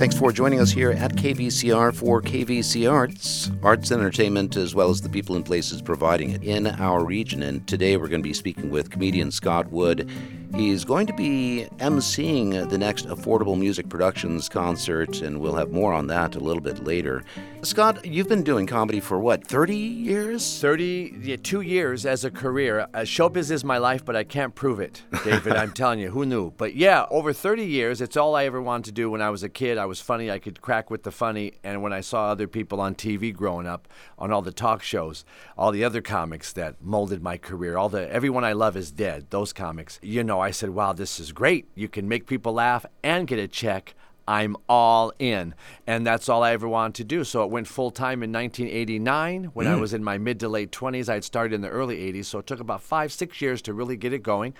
Thanks for joining us here at KVCR for KVC Arts, arts and entertainment, as well as the people and places providing it in our region. And today we're going to be speaking with comedian Scott Wood. He's going to be emceeing the next Affordable Music Productions concert, and we'll have more on that a little bit later. Scott, you've been doing comedy for what, 30 years? 30, yeah, two years as a career. Uh, showbiz is my life, but I can't prove it, David. I'm telling you, who knew? But yeah, over 30 years, it's all I ever wanted to do when I was a kid. I was funny, I could crack with the funny. And when I saw other people on TV growing up, on all the talk shows, all the other comics that molded my career, all the everyone I love is dead, those comics, you know, I said, wow, this is great. You can make people laugh and get a check. I'm all in. And that's all I ever wanted to do. So it went full time in 1989 when I mm. was in my mid to late 20s. I had started in the early 80s. So it took about five, six years to really get it going.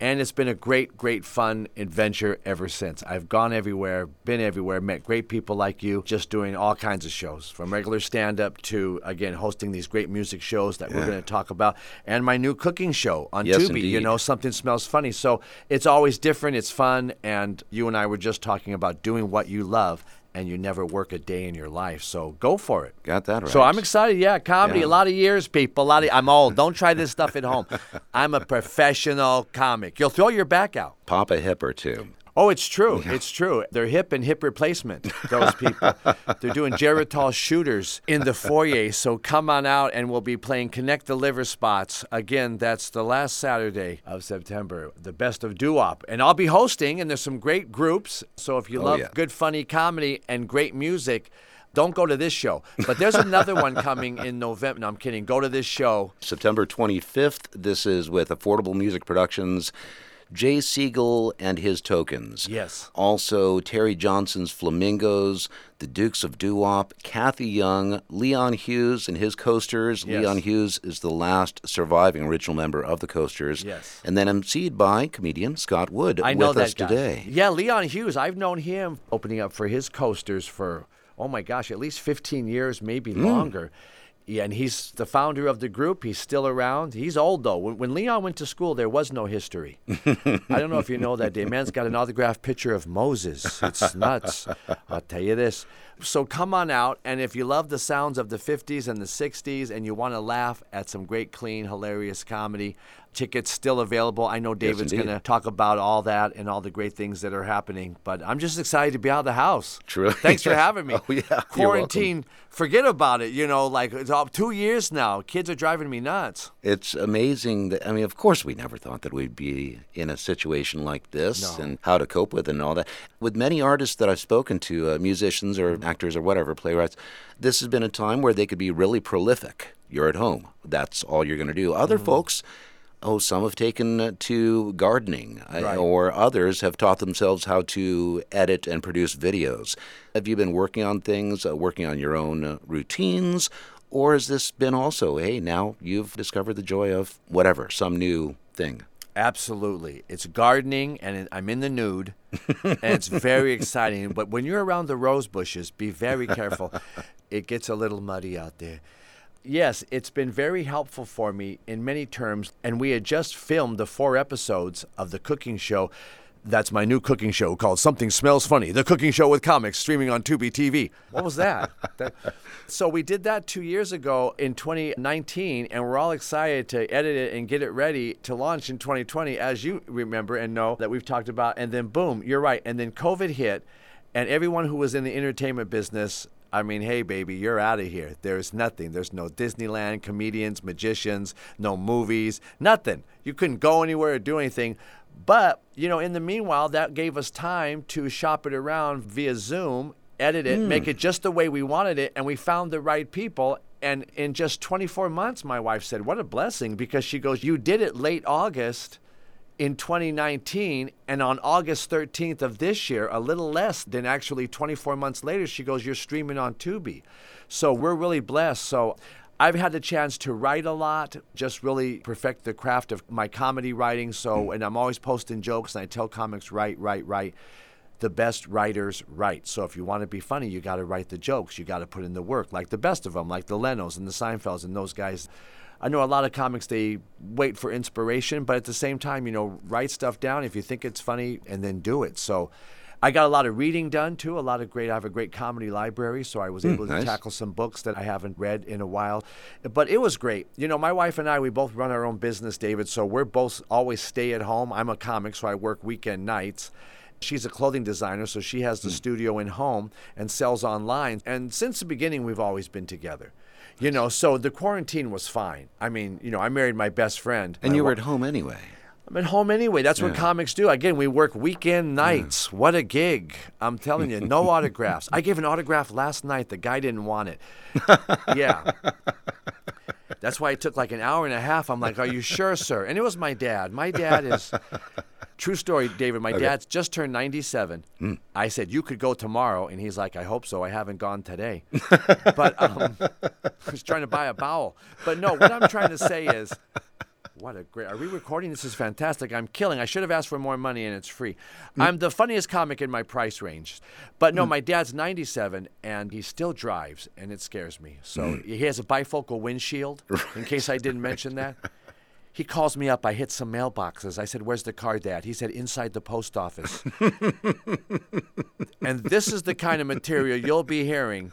And it's been a great, great, fun adventure ever since. I've gone everywhere, been everywhere, met great people like you, just doing all kinds of shows, from regular stand up to, again, hosting these great music shows that we're going to talk about, and my new cooking show on Yes, Tubi. You know, something smells funny. So it's always different, it's fun, and you and I were just talking about doing what you love. And you never work a day in your life, so go for it. Got that right. So I'm excited. Yeah, comedy. Yeah. A lot of years, people. A lot of. I'm old. Don't try this stuff at home. I'm a professional comic. You'll throw your back out. Pop a hip or two. Oh, it's true. It's true. They're hip and hip replacement. Those people. They're doing Geritol shooters in the foyer. So come on out, and we'll be playing Connect the Liver spots again. That's the last Saturday of September. The best of doo-wop, and I'll be hosting. And there's some great groups. So if you Oh, love yeah. good, funny comedy and great music. Don't go to this show. But there's another one coming in November. No, I'm kidding. Go to this show. September 25th. This is with Affordable Music Productions. Jay Siegel and his tokens. Yes. Also, Terry Johnson's Flamingos, the Dukes of Doo-Wop, Kathy Young, Leon Hughes and his Coasters. Yes. Leon Hughes is the last surviving original member of the Coasters. Yes. And then emceed by comedian Scott Wood I know with that us guy. today. Yeah, Leon Hughes. I've known him opening up for his coasters for oh my gosh, at least 15 years, maybe Hmm. longer. Yeah, and he's the founder of the group. He's still around. He's old though. When, when Leon went to school, there was no history. I don't know if you know that. Day man's got an autographed picture of Moses. It's nuts. I'll tell you this. So come on out, and if you love the sounds of the 50s and the 60s, and you want to laugh at some great, clean, hilarious comedy, tickets still available. I know David's indeed. going to talk about all that and all the great things that are happening. But I'm just excited to be out of the house. Truly. Thanks for having me. Oh, yeah. Quarantine, forget about it. You know, like it's all two years now. Kids are driving me nuts. It's amazing that I mean, of course, we never thought that we'd be in a situation like this No. and how to cope with it and all that. With many artists that I've spoken to, uh, musicians or actors or whatever, playwrights, this has been a time where they could be really prolific. You're at home. That's all you're going to do. Other folks. Oh, some have taken to gardening, Right. or others have taught themselves how to edit and produce videos. Have you been working on things, uh, working on your own uh, routines, or has this been also, hey, now you've discovered the joy of whatever, some new thing? Absolutely. It's gardening and I'm in the nude and it's very exciting. But when you're around the rose bushes, be very careful. It gets a little muddy out there. Yes, it's been very helpful for me in many terms. And we had just filmed the four episodes of the cooking show. That's my new cooking show called Something Smells Funny, the cooking show with comics streaming on Tubi TV. What was that? That- so we did that two years ago in 2019, and we're all excited to edit it and get it ready to launch in 2020, as you remember and know that we've talked about. And then boom, you're right. And then COVID hit, and everyone who was in the entertainment business I mean, hey, baby, you're out of here. There's nothing. There's no Disneyland, comedians, magicians, no movies, nothing. You couldn't go anywhere or do anything. But, you know, in the meanwhile, that gave us time to shop it around via Zoom, edit it, make mm. it just the way we wanted it, and we found the right people. And in just 24 months, my wife said, What a blessing, because she goes, You did it late August in 2019 and on August 13th of this year, a little less than actually 24 months later, she goes, You're streaming on Tubi. So we're really blessed. So I've had the chance to write a lot, just really perfect the craft of my comedy writing. So, mm. and I'm always posting jokes and I tell comics, write, write, write. The best writers write. So if you want to be funny, you got to write the jokes. You got to put in the work, like the best of them, like the Lenos and the Seinfelds and those guys. I know a lot of comics they wait for inspiration, but at the same time, you know, write stuff down if you think it's funny and then do it. So I got a lot of reading done too. A lot of great. I have a great comedy library, so I was hmm, able to nice. tackle some books that I haven't read in a while. But it was great. You know, my wife and I, we both run our own business, David. So we're both always stay at home. I'm a comic, so I work weekend nights. She's a clothing designer, so she has the hmm. studio in home and sells online. And since the beginning, we've always been together. You know, so the quarantine was fine. I mean, you know, I married my best friend. And you were wa- at home anyway. I'm at home anyway. That's what comics do. Again, we work weekend nights. What a gig. I'm telling you, no autographs. I gave an autograph last night. The guy didn't want it. Yeah. That's why it took like an hour and a half. I'm like, Are you sure, sir? And it was my dad. My dad is. True story, David. My dad's just turned 97. I said, You could go tomorrow. And he's like, I hope so. I haven't gone today. but um, he's trying to buy a bowel. But no, what I'm trying to say is, what a great. Are we recording? This is fantastic. I'm killing. I should have asked for more money and it's free. Mm. I'm the funniest comic in my price range. But no, mm. my dad's 97 and he still drives and it scares me. So mm. he has a bifocal windshield in case I didn't mention that. He calls me up. I hit some mailboxes. I said, Where's the car, Dad? He said, Inside the post office. and this is the kind of material you'll be hearing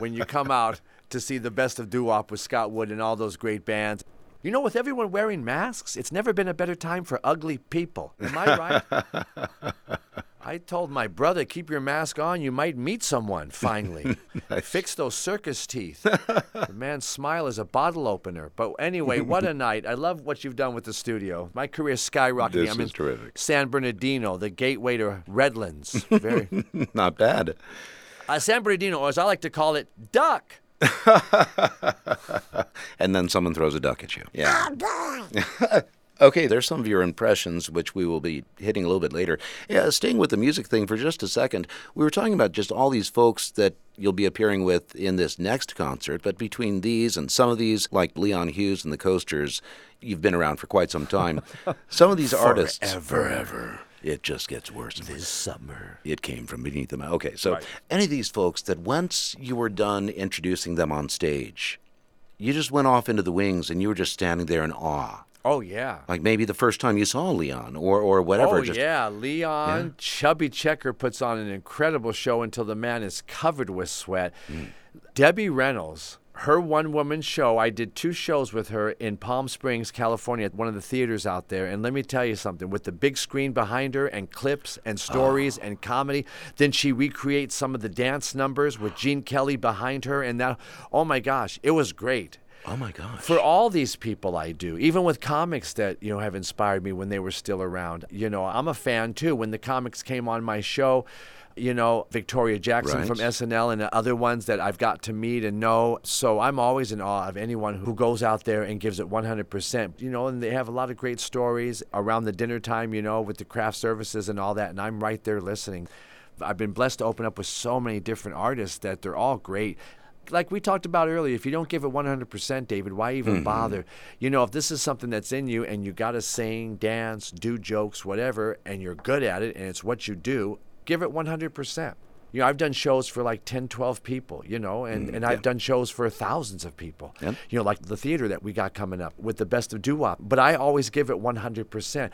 when you come out to see the best of doo wop with Scott Wood and all those great bands. You know, with everyone wearing masks, it's never been a better time for ugly people. Am I right? I told my brother, keep your mask on. You might meet someone finally. Fix those circus teeth. the man's smile is a bottle opener. But anyway, what a night. I love what you've done with the studio. My career's skyrocketing. This I'm is terrific. San Bernardino, the gateway to Redlands. Very. Not bad. uh, San Bernardino, or as I like to call it, Duck. And then someone throws a duck at you. Yeah. Ah, okay, there's some of your impressions, which we will be hitting a little bit later. Yeah, staying with the music thing for just a second, we were talking about just all these folks that you'll be appearing with in this next concert, but between these and some of these, like Leon Hughes and the Coasters, you've been around for quite some time. Some of these artists. Forever. It just gets worse. This summer. It came from beneath them. Okay, so Right. any of these folks that once you were done introducing them on stage, you just went off into the wings and you were just standing there in awe. Oh, yeah. Like maybe the first time you saw Leon or, or whatever. Oh just, yeah, Leon Chubby Checker puts on an incredible show until the man is covered with sweat. Mm. Debbie Reynolds, her one-woman show. I did two shows with her in Palm Springs, California, at one of the theaters out there. And let me tell you something: with the big screen behind her and clips and stories Ah. and comedy, then she recreates some of the dance numbers with Gene Kelly behind her, and that. Oh my gosh, it was great Oh my gosh. for all these people I do, even with comics that you know have inspired me when they were still around. You know, I'm a fan too. When the comics came on my show, you know, Victoria Jackson Right. from SNL and the other ones that I've got to meet and know. So I'm always in awe of anyone who goes out there and gives it 100%. You know, and they have a lot of great stories around the dinner time, you know, with the craft services and all that. And I'm right there listening. I've been blessed to open up with so many different artists that they're all great like we talked about earlier, if you don't give it 100%, David, why even mm-hmm. bother? You know, if this is something that's in you and you got to sing, dance, do jokes, whatever, and you're good at it and it's what you do, give it 100%. You know, I've done shows for like 10, 12 people, you know, and, mm, and I've done shows for thousands of people. Yep. You know, like the theater that we got coming up with the best of doo-wop. But I always give it 100%.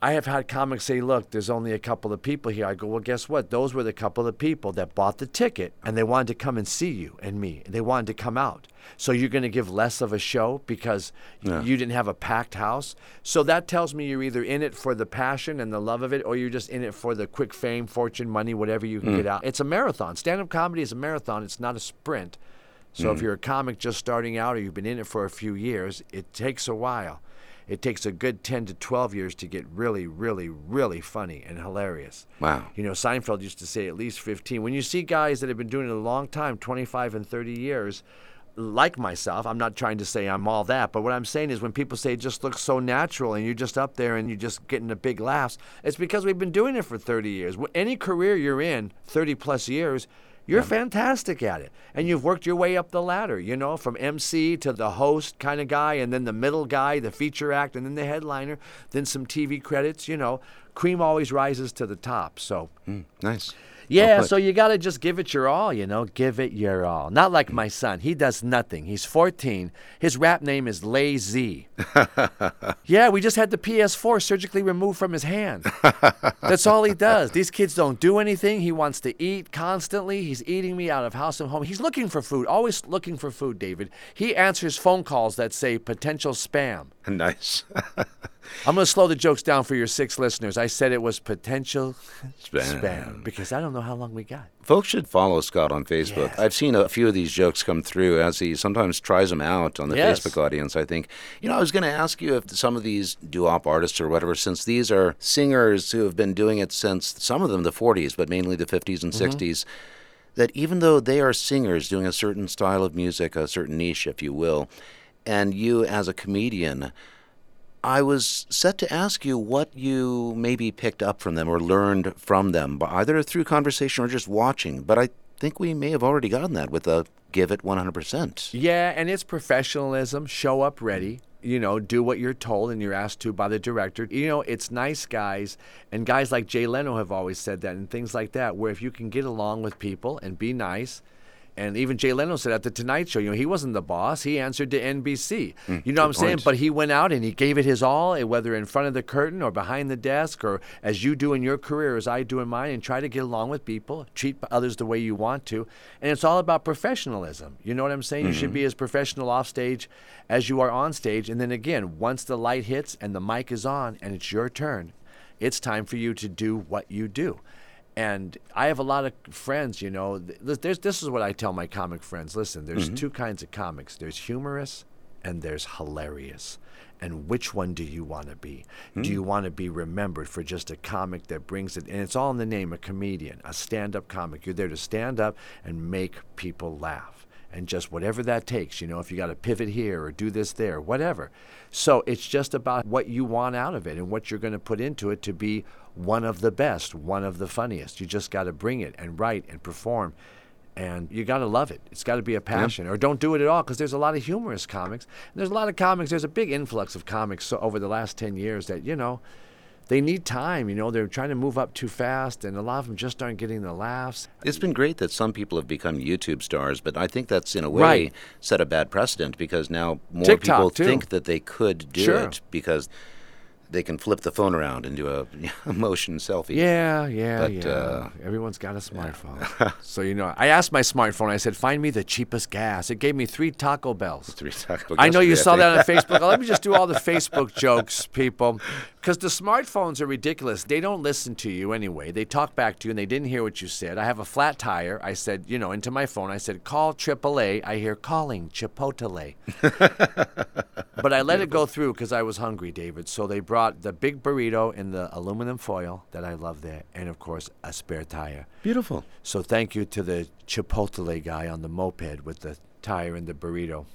I have had comics say, look, there's only a couple of people here. I go, well, guess what? Those were the couple of people that bought the ticket and they wanted to come and see you and me. They wanted to come out. So you're going to give less of a show because y- you didn't have a packed house. So that tells me you're either in it for the passion and the love of it or you're just in it for the quick fame, fortune, money, whatever you can hmm. get out. It's a marathon. Stand up comedy is a marathon, it's not a sprint. So if hmm. you're a comic just starting out or you've been in it for a few years, it takes a while. It takes a good 10 to 12 years to get really, really, really funny and hilarious. Wow. You know, Seinfeld used to say at least 15. When you see guys that have been doing it a long time, 25 and 30 years, like myself, I'm not trying to say I'm all that, but what I'm saying is when people say it just looks so natural and you're just up there and you're just getting the big laughs, it's because we've been doing it for 30 years. Any career you're in, 30 plus years, you're fantastic at it. And you've worked your way up the ladder, you know, from MC to the host kind of guy, and then the middle guy, the feature act, and then the headliner, then some TV credits, you know. Cream always rises to the top. So, mm, Nice. Yeah, so you got to just give it your all, you know, give it your all. Not like my son. He does nothing. He's 14. His rap name is Lazy. yeah, we just had the PS4 surgically removed from his hand. That's all he does. These kids don't do anything. He wants to eat constantly. He's eating me out of house and home. He's looking for food, always looking for food, David. He answers phone calls that say potential spam. nice. I'm going to slow the jokes down for your six listeners. I said it was potential Spam. spam because I don't know how long we got. Folks should follow Scott on Facebook. Yes. I've seen a few of these jokes come through as he sometimes tries them out on the Yes. Facebook audience. I think, you know, I was going to ask you if some of these doo-wop artists or whatever, since these are singers who have been doing it since some of them the 40s, but mainly the 50s and Mm-hmm. 60s, that even though they are singers doing a certain style of music, a certain niche, if you will, and you as a comedian, I was set to ask you what you maybe picked up from them or learned from them, either through conversation or just watching. But I think we may have already gotten that with a give it 100%. Yeah, and it's professionalism. Show up ready. You know, do what you're told and you're asked to by the director. You know, it's nice guys, and guys like Jay Leno have always said that, and things like that, where if you can get along with people and be nice, and even Jay Leno said at the Tonight Show, you know, he wasn't the boss. He answered to NBC. you know what I'm saying? But he went out and he gave it his all, eh, whether in front of the curtain or behind the desk or as you do in your career, as I do in mine, and try to get along with people, treat others the way you want to. And it's all about professionalism. You know what I'm saying? You should be as professional off stage as you are on stage. And then again, once the light hits and the mic is on and it's your turn, it's time for you to do what you do. And I have a lot of friends, you know. There's, this is what I tell my comic friends. Listen, there's mm-hmm. two kinds of comics. There's humorous and there's hilarious. And which one do you want to be? Do you hmm. want to be remembered for just a comic that brings it? And it's all in the name a comedian, a stand up comic. You're there to stand up and make people laugh. And just whatever that takes, you know, if you got to pivot here or do this there, whatever. So it's just about what you want out of it and what you're going to put into it to be one of the best, one of the funniest. You just got to bring it and write and perform. And you got to love it. It's got to be a passion. Or don't do it at all because there's a lot of humorous comics. And there's a lot of comics. There's a big influx of comics so, over the last 10 years that, you know, they need time. You know, they're trying to move up too fast, and a lot of them just aren't getting the laughs. It's been great that some people have become YouTube stars, but I think that's in a way Right. set a bad precedent because now more TikTok, people too. think that they could do Sure. it because they can flip the phone around and do a, a motion selfie. Yeah, yeah, But, yeah. uh, Everyone's got a smartphone. so, you know, I asked my smartphone, I said, find me the cheapest gas. It gave me three Taco Bells. Three Taco Bells. I know you saw that on Facebook. Let me just do all the Facebook jokes, people. Because the smartphones are ridiculous. They don't listen to you anyway. They talk back to you and they didn't hear what you said. I have a flat tire. I said, you know, into my phone, I said, call AAA. I hear calling Chipotle. but I let it go through because I was hungry, David. So they brought the big burrito in the aluminum foil that I love there, and of course, a spare tire. Beautiful. So thank you to the Chipotle guy on the moped with the tire and the burrito.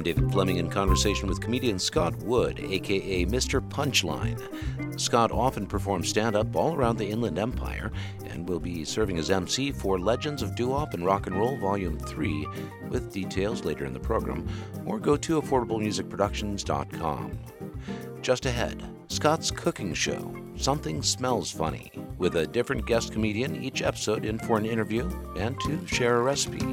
I'm David Fleming in conversation with comedian Scott Wood, aka Mr. Punchline. Scott often performs stand up all around the Inland Empire and will be serving as MC for Legends of Doo-Wop and Rock and Roll Volume 3, with details later in the program, or go to affordablemusicproductions.com. Just ahead, Scott's cooking show, Something Smells Funny, with a different guest comedian each episode in for an interview and to share a recipe.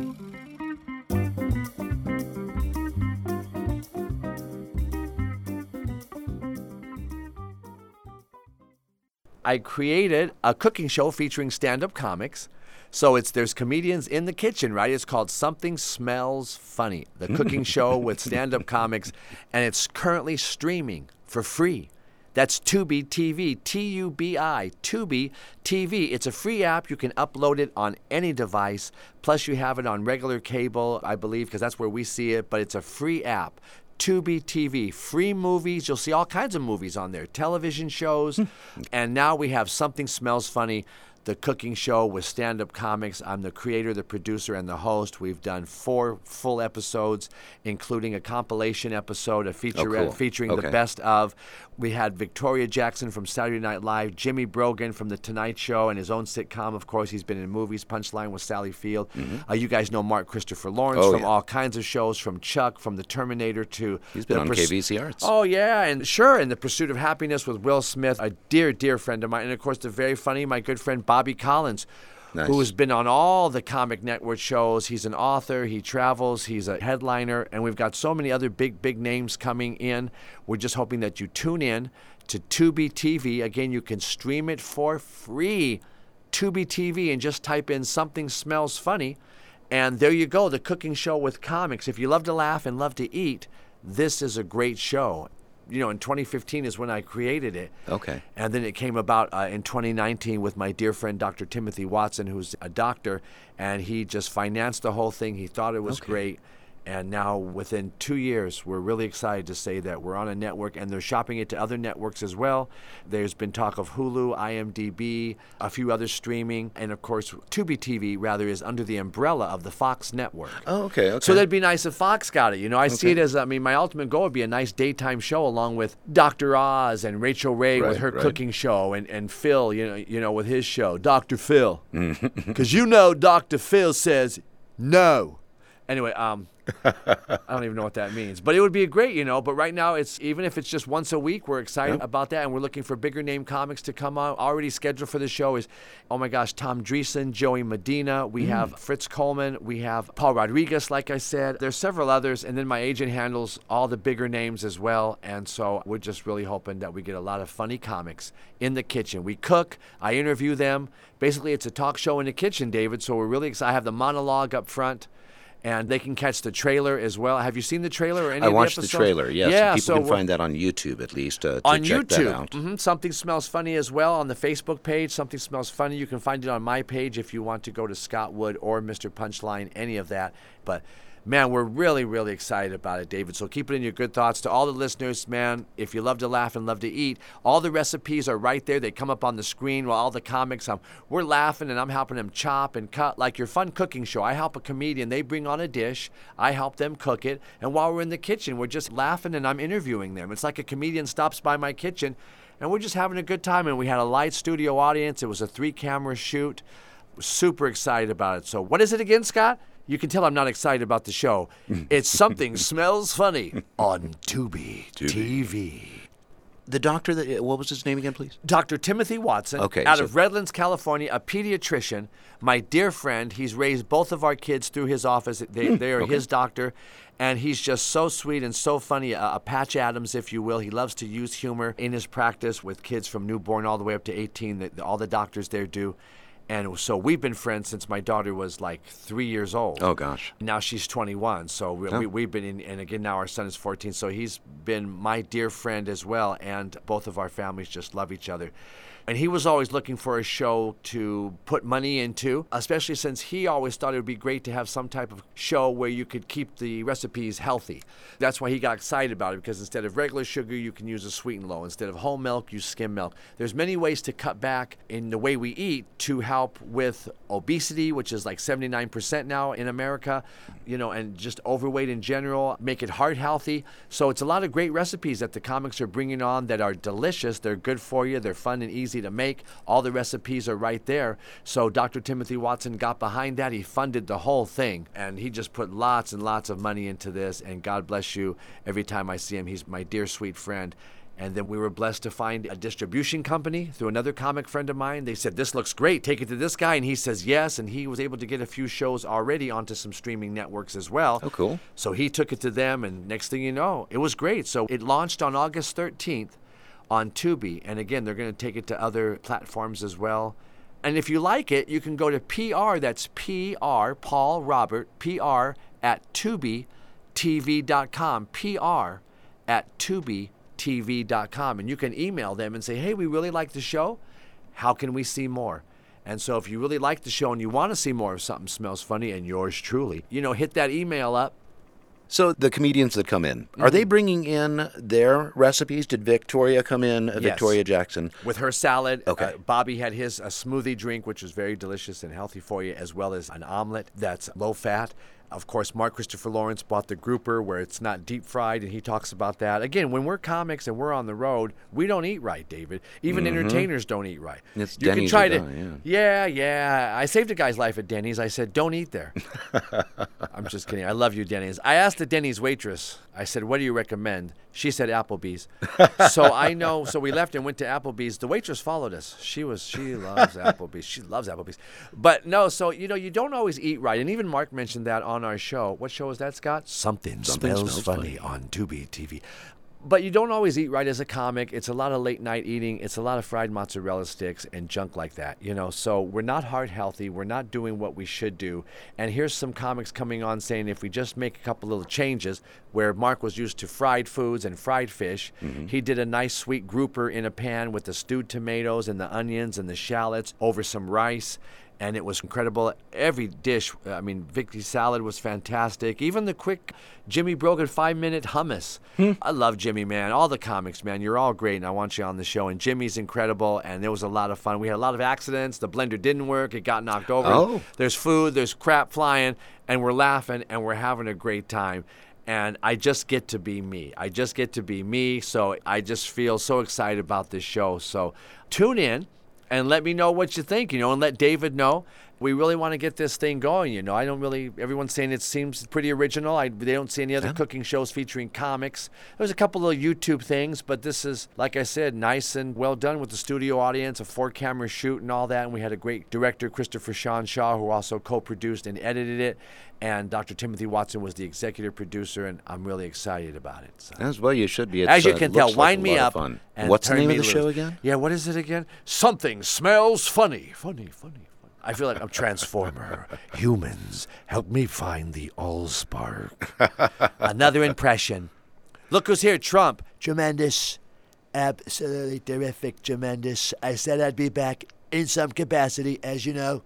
I created a cooking show featuring stand-up comics. So it's there's comedians in the kitchen, right? It's called Something Smells Funny, the cooking show with stand-up comics, and it's currently streaming for free. That's Tubi TV, T-U-B-I, Tubi TV. It's a free app. You can upload it on any device. Plus, you have it on regular cable, I believe, because that's where we see it. But it's a free app. Tubi TV, free movies. You'll see all kinds of movies on there, television shows. Hmm. and now we have Something Smells Funny, the cooking show with stand up comics. I'm the creator, the producer, and the host. We've done four full episodes, including a compilation episode, a featurette cool. featuring Okay. the best of. We had Victoria Jackson from Saturday Night Live, Jimmy Brogan from The Tonight Show, and his own sitcom. Of course, he's been in movies, Punchline with Sally Field. Uh, you guys know Mark Christopher Lawrence Mm-hmm. Oh, from yeah. all kinds of shows, from Chuck, from The Terminator to. He's been on Purs- KVC Arts. Oh yeah, and sure, and the Pursuit of Happiness with Will Smith, a dear, dear friend of mine, and of course the very funny, my good friend Bobby Collins, Nice. who has been on all the comic network shows. He's an author, he travels, he's a headliner, and we've got so many other big, big names coming in. We're just hoping that you tune in to Tubi TV. Again, you can stream it for free. Tubi TV and just type in something smells funny. And there you go, the cooking show with comics. If you love to laugh and love to eat, this is a great show. You know, in 2015 is when I created it. Okay. And then it came about uh, in 2019 with my dear friend Dr. Timothy Watson, who's a doctor, and he just financed the whole thing. He thought it was great. And now, within two years, we're really excited to say that we're on a network and they're shopping it to other networks as well. There's been talk of Hulu, IMDb, a few other streaming, and of course, Tubi TV, rather, is under the umbrella of the Fox network. Oh, okay. Okay. So that'd be nice if Fox got it. You know, I see it as, I mean, my ultimate goal would be a nice daytime show along with Dr. Oz and Rachael Ray with her right. cooking show and, and Phil, you know, you know, with his show, Dr. Phil. Because you know Dr. Phil says no. Anyway, um, I don't even know what that means, but it would be great, you know. But right now, it's even if it's just once a week, we're excited Yep. about that, and we're looking for bigger name comics to come out. Already scheduled for the show is, oh my gosh, Tom Dreesen, Joey Medina. We have Fritz Coleman. We have Paul Rodriguez. Like I said, there's several others, and then my agent handles all the bigger names as well. And so we're just really hoping that we get a lot of funny comics in the kitchen. We cook. I interview them. Basically, it's a talk show in the kitchen, David. So we're really excited. I have the monologue up front and they can catch the trailer as well. Have you seen the trailer or any I of watched the the, trailer. Yes. Yeah, People so can find that on YouTube at least uh, on YouTube. that out. hmm Something smells funny as well on the Facebook page. Something smells funny. You can find it on my page if you want to go to Scott Wood or Mr. Punchline, any of that. But man, we're really, really excited about it, David. So keep it in your good thoughts to all the listeners, man. If you love to laugh and love to eat, all the recipes are right there. They come up on the screen while all the comics. Um, we're laughing and I'm helping them chop and cut like your fun cooking show. I help a comedian. They bring on a dish. I help them cook it. And while we're in the kitchen, we're just laughing and I'm interviewing them. It's like a comedian stops by my kitchen and we're just having a good time. And we had a light studio audience. It was a three camera shoot. Super excited about it. So, what is it again, Scott? You can tell I'm not excited about the show. It's something smells funny on Tubi, TV. The doctor that uh, what was his name again, please? Dr. Timothy Watson, Okay, out so- of Redlands, California, a pediatrician, my dear friend. He's raised both of our kids through his office. They, hmm, they are his doctor, and he's just so sweet and so funny. A, a Patch Adams, if you will. He loves to use humor in his practice with kids from newborn all the way up to 18. That all the doctors there do. And so we've been friends since my daughter was like three years old. Oh gosh. Now she's 21, so we, Oh. we, we've been in, and again now our son is 14, so he's been my dear friend as well, and both of our families just love each other. And he was always looking for a show to put money into, especially since he always thought it would be great to have some type of show where you could keep the recipes healthy. That's why he got excited about it because instead of regular sugar, you can use a sweet and low. Instead of whole milk, use skim milk. There's many ways to cut back in the way we eat to help with obesity, which is like 79% now in America, you know, and just overweight in general, make it heart healthy. So it's a lot of great recipes that the comics are bringing on that are delicious. They're good for you. They're fun and easy to make. All the recipes are right there. So Dr. Timothy Watson got behind that. He funded the whole thing and he just put lots and lots of money into this. And God bless you. Every time I see him, he's my dear, sweet friend. And then we were blessed to find a distribution company through another comic friend of mine. They said, This looks great. Take it to this guy. And he says, Yes. And he was able to get a few shows already onto some streaming networks as well. Oh, cool. So he took it to them. And next thing you know, it was great. So it launched on August 13th on Tubi. And again, they're going to take it to other platforms as well. And if you like it, you can go to PR, that's PR, Paul Robert, PR at TubiTV.com. PR at TubiTV.com. And you can email them and say, hey, we really like the show. How can we see more? And so if you really like the show and you want to see more of Something Smells Funny and yours truly, you know, hit that email up So the comedians that come in, are they bringing in their recipes? Did Victoria come in? uh, Victoria Jackson. with her salad. Okay. uh, Bobby had his a smoothie drink, which was very delicious and healthy for you, as well as an omelet that's low fat. Of course, Mark Christopher Lawrence bought the grouper where it's not deep fried, and he talks about that. Again, when we're comics and we're on the road, we don't eat right, David. Even entertainers don't eat right. Mm-hmm. It's you Denny's can try to, die, yeah, yeah. I saved a guy's life at Denny's. I said, don't eat there. I'm just kidding. I love you, Denny's. I asked the Denny's waitress, I said, what do you recommend? She said Applebee's. so I know, so we left and went to Applebee's. The waitress followed us. She was, she loves Applebee's. She loves Applebee's. But no, so, you know, you don't always eat right. And even Mark mentioned that on our show. What show is that, Scott? Something, Something smells, Smells funny, Funny. on Tubi TV. But you don't always eat right as a comic. It's a lot of late night eating. It's a lot of fried mozzarella sticks and junk like that, you know. So we're not heart healthy. We're not doing what we should do. And here's some comics coming on saying if we just make a couple little changes, where Mark was used to fried foods and fried fish, mm-hmm. he did a nice sweet grouper in a pan with the stewed tomatoes and the onions and the shallots over some rice and it was incredible. Every dish, I mean, Vicky's salad was fantastic. Even the quick Jimmy Brogan five minute hummus. Hmm. I love Jimmy, man. All the comics, man. You're all great, and I want you on the show. And Jimmy's incredible, and it was a lot of fun. We had a lot of accidents. The blender didn't work, it got knocked over. Oh. There's food, there's crap flying, and we're laughing, and we're having a great time. And I just get to be me. I just get to be me. So I just feel so excited about this show. So tune in and let me know what you think, you know, and let David know. We really want to get this thing going, you know. I don't really. Everyone's saying it seems pretty original. I they don't see any other cooking shows featuring comics. There's a couple of YouTube things, but this is, like I said, nice and well done with the studio audience, a four-camera shoot, and all that. And we had a great director, Christopher Sean Shaw, who also co-produced and edited it. And Dr. Timothy Watson was the executive producer, and I'm really excited about it. So. As well, you should be. It's, As you uh, can looks tell, wind a me up. And What's the name of the show again? Yeah, what is it again? Something smells. Funny, funny, funny. I feel like I'm Transformer. Humans, help me find the Allspark. Another impression. Look who's here, Trump. Tremendous. Absolutely terrific, tremendous. I said I'd be back in some capacity, as you know.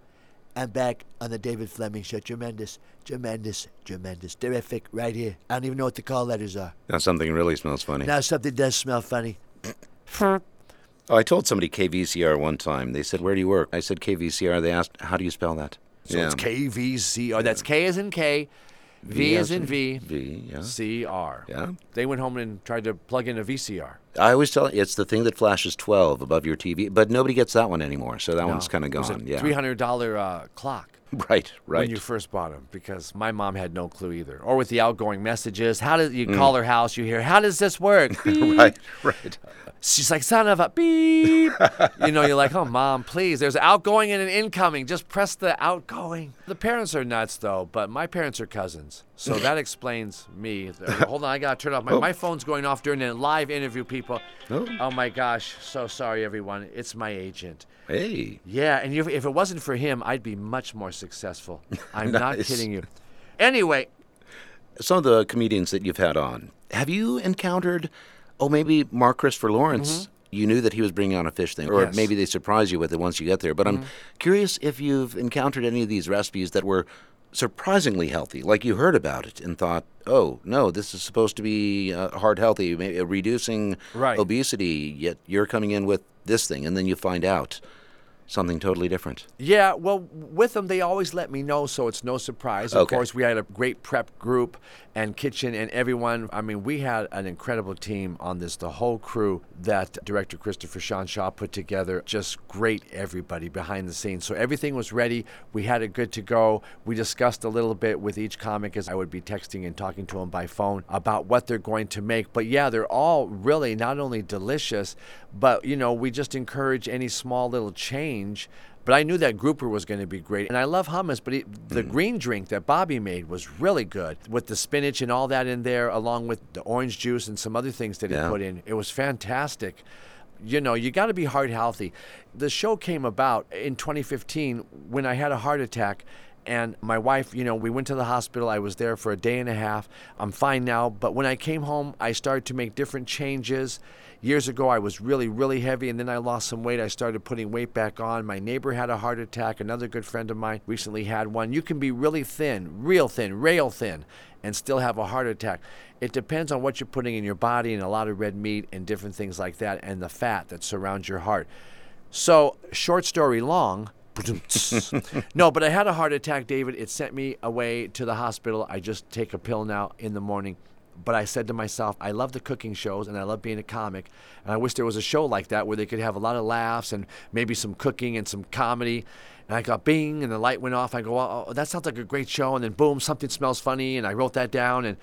I'm back on the David Fleming Show. Tremendous, tremendous, tremendous. Terrific, right here. I don't even know what the call letters are. Now something really smells funny. Now something does smell funny. Oh, I told somebody KVCR one time. They said, "Where do you work?" I said KVCR. They asked, "How do you spell that?" So it's KVCR. That's K as in K, V, as in V, V. Yeah. CR. Yeah. They went home and tried to plug in a VCR. I always tell it's the thing that flashes 12 above your TV, but nobody gets that one anymore. So that one's kind of It was a gone. Yeah. $300 uh, clock. Right. Right. When you first bought them, because my mom had no clue either. Or with the outgoing messages, how does Mm. you call her house? You hear, how does this work? Right. Right. She's like, son of a beep. you know, you're like, oh, mom, please. There's outgoing and an incoming. Just press the outgoing. The parents are nuts, though, but my parents are cousins. So that explains me. Hold on, I got to turn off. My, my phone's going off during a live interview, people. Oh. oh, my gosh. So sorry, everyone. It's my agent. Hey. Yeah, and if, if it wasn't for him, I'd be much more successful. I'm not kidding you. Anyway, Some of the comedians that you've had on, have you encountered? Oh, maybe Mark Christopher Lawrence. You knew that he was bringing on a fish thing, or Mm-hmm. Yes. Mm-hmm. maybe they surprise you with it once you get there. But I'm curious if you've encountered any of these recipes that were surprisingly healthy, like you heard about it and thought, "Oh no, this is supposed to be uh, heart healthy, maybe reducing Right. obesity." Yet you're coming in with this thing, and then you find out something totally different. Yeah, well, with them, they always let me know, so it's no surprise. Of Okay. course, we had a great prep group and kitchen and everyone. I mean, we had an incredible team on this, the whole crew that director Christopher Sean Shaw put together. Just great, everybody behind the scenes. So everything was ready. We had it good to go. We discussed a little bit with each comic as I would be texting and talking to them by phone about what they're going to make. But yeah, they're all really not only delicious, but you know, we just encourage any small little change. But I knew that grouper was going to be great. And I love hummus, but it, the mm. green drink that Bobby made was really good with the spinach and all that in there, along with the orange juice and some other things that he put in. It was fantastic. You know, you got to be heart healthy. The show came about in 2015 when I had a heart attack. And my wife, you know, we went to the hospital. I was there for a day and a half. I'm fine now. But when I came home, I started to make different changes. Years ago, I was really, really heavy, and then I lost some weight. I started putting weight back on. My neighbor had a heart attack. Another good friend of mine recently had one. You can be really thin, real thin, rail thin, and still have a heart attack. It depends on what you're putting in your body and a lot of red meat and different things like that and the fat that surrounds your heart. So, short story long, no, but I had a heart attack, David. It sent me away to the hospital. I just take a pill now in the morning. But I said to myself, I love the cooking shows and I love being a comic. And I wish there was a show like that where they could have a lot of laughs and maybe some cooking and some comedy. And I got bing and the light went off. I go, oh, oh that sounds like a great show. And then boom, something smells funny. And I wrote that down and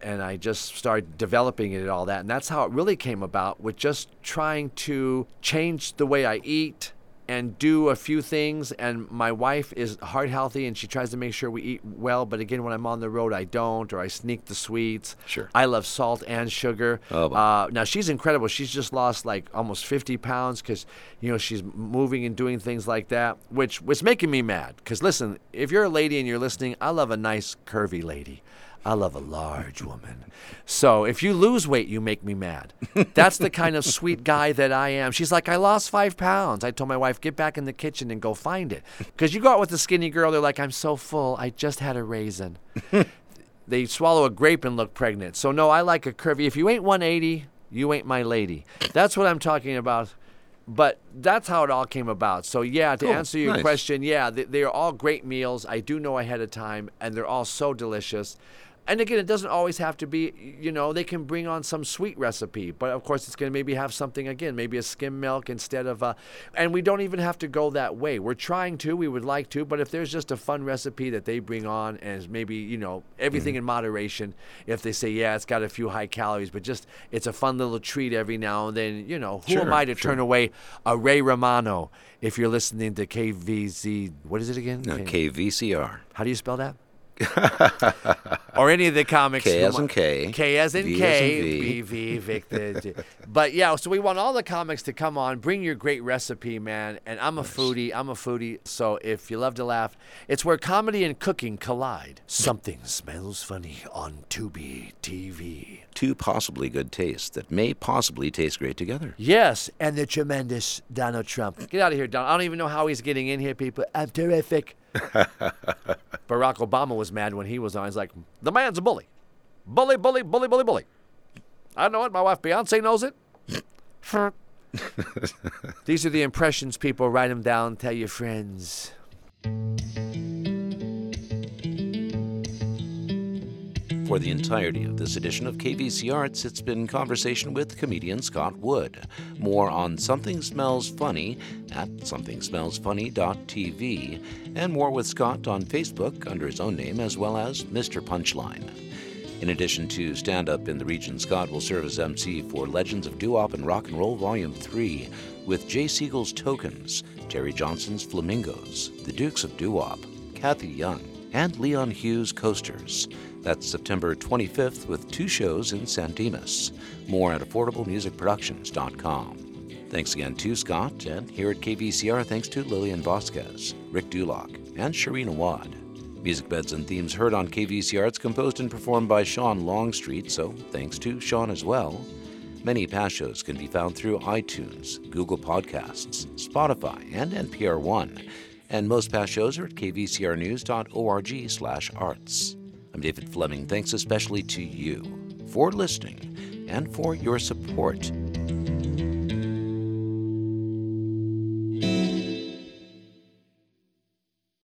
and I just started developing it and all that. And that's how it really came about with just trying to change the way I eat and do a few things. And my wife is heart healthy and she tries to make sure we eat well. But again, when I'm on the road, I don't, or I sneak the sweets. Sure. I love salt and sugar. Oh, uh, now she's incredible. She's just lost like almost 50 pounds because you know she's moving and doing things like that, which was making me mad. Because listen, if you're a lady and you're listening, I love a nice curvy lady. I love a large woman. So if you lose weight, you make me mad. That's the kind of sweet guy that I am. She's like, I lost five pounds. I told my wife, get back in the kitchen and go find it. Because you go out with a skinny girl, they're like, I'm so full. I just had a raisin. they swallow a grape and look pregnant. So no, I like a curvy. If you ain't 180, you ain't my lady. That's what I'm talking about. But that's how it all came about. So yeah, to Cool. answer your Nice. question, yeah, they, they are all great meals. I do know ahead of time, and they're all so delicious. And again, it doesn't always have to be, you know, they can bring on some sweet recipe, but of course, it's going to maybe have something again, maybe a skim milk instead of a. And we don't even have to go that way. We're trying to, we would like to, but if there's just a fun recipe that they bring on and maybe, you know, everything mm-hmm. in moderation, if they say, yeah, it's got a few high calories, but just it's a fun little treat every now and then, you know, who am I to sure. turn away a Ray Romano if you're listening to KVZ? What is it again? No, K- KVCR. how do you spell that? or any of the comics. K as in K, K as in V as K, in V. B, V, Victor. But yeah, so we want all the comics to come on, bring your great recipe, man. And I'm a foodie. I'm a foodie. So if you love to laugh, it's where comedy and cooking collide. Something smells funny on Tubi TV. Two possibly good tastes that may possibly taste great together. Yes, and the tremendous Donald Trump. Get out of here, Donald. I don't even know how he's getting in here, people. I'm terrific. Barack Obama was mad when he was on. He's like, the man's a bully. Bully, bully, bully, bully, bully. I know it. My wife Beyonce knows it. These are the impressions, people. Write them down. Tell your friends. For the entirety of this edition of KVC Arts, it's been conversation with comedian Scott Wood. More on Something Smells Funny at somethingsmellsfunny.tv, and more with Scott on Facebook under his own name as well as Mr. Punchline. In addition to stand up in the region, Scott will serve as MC for Legends of Doo-Wop and Rock and Roll Volume 3 with Jay Siegel's Tokens, Terry Johnson's Flamingos, The Dukes of Doo-Wop, Kathy Young, and Leon Hughes Coasters. That's September 25th with two shows in San Dimas. More at affordablemusicproductions.com. Thanks again to Scott, and here at KVCR, thanks to Lillian Vasquez, Rick Dulock, and Sharina Wad. Music beds and themes heard on KVCR, it's composed and performed by Sean Longstreet, so thanks to Sean as well. Many past shows can be found through iTunes, Google Podcasts, Spotify, and NPR One. And most past shows are at kvcrnews.org slash arts. I'm David Fleming. Thanks especially to you for listening and for your support.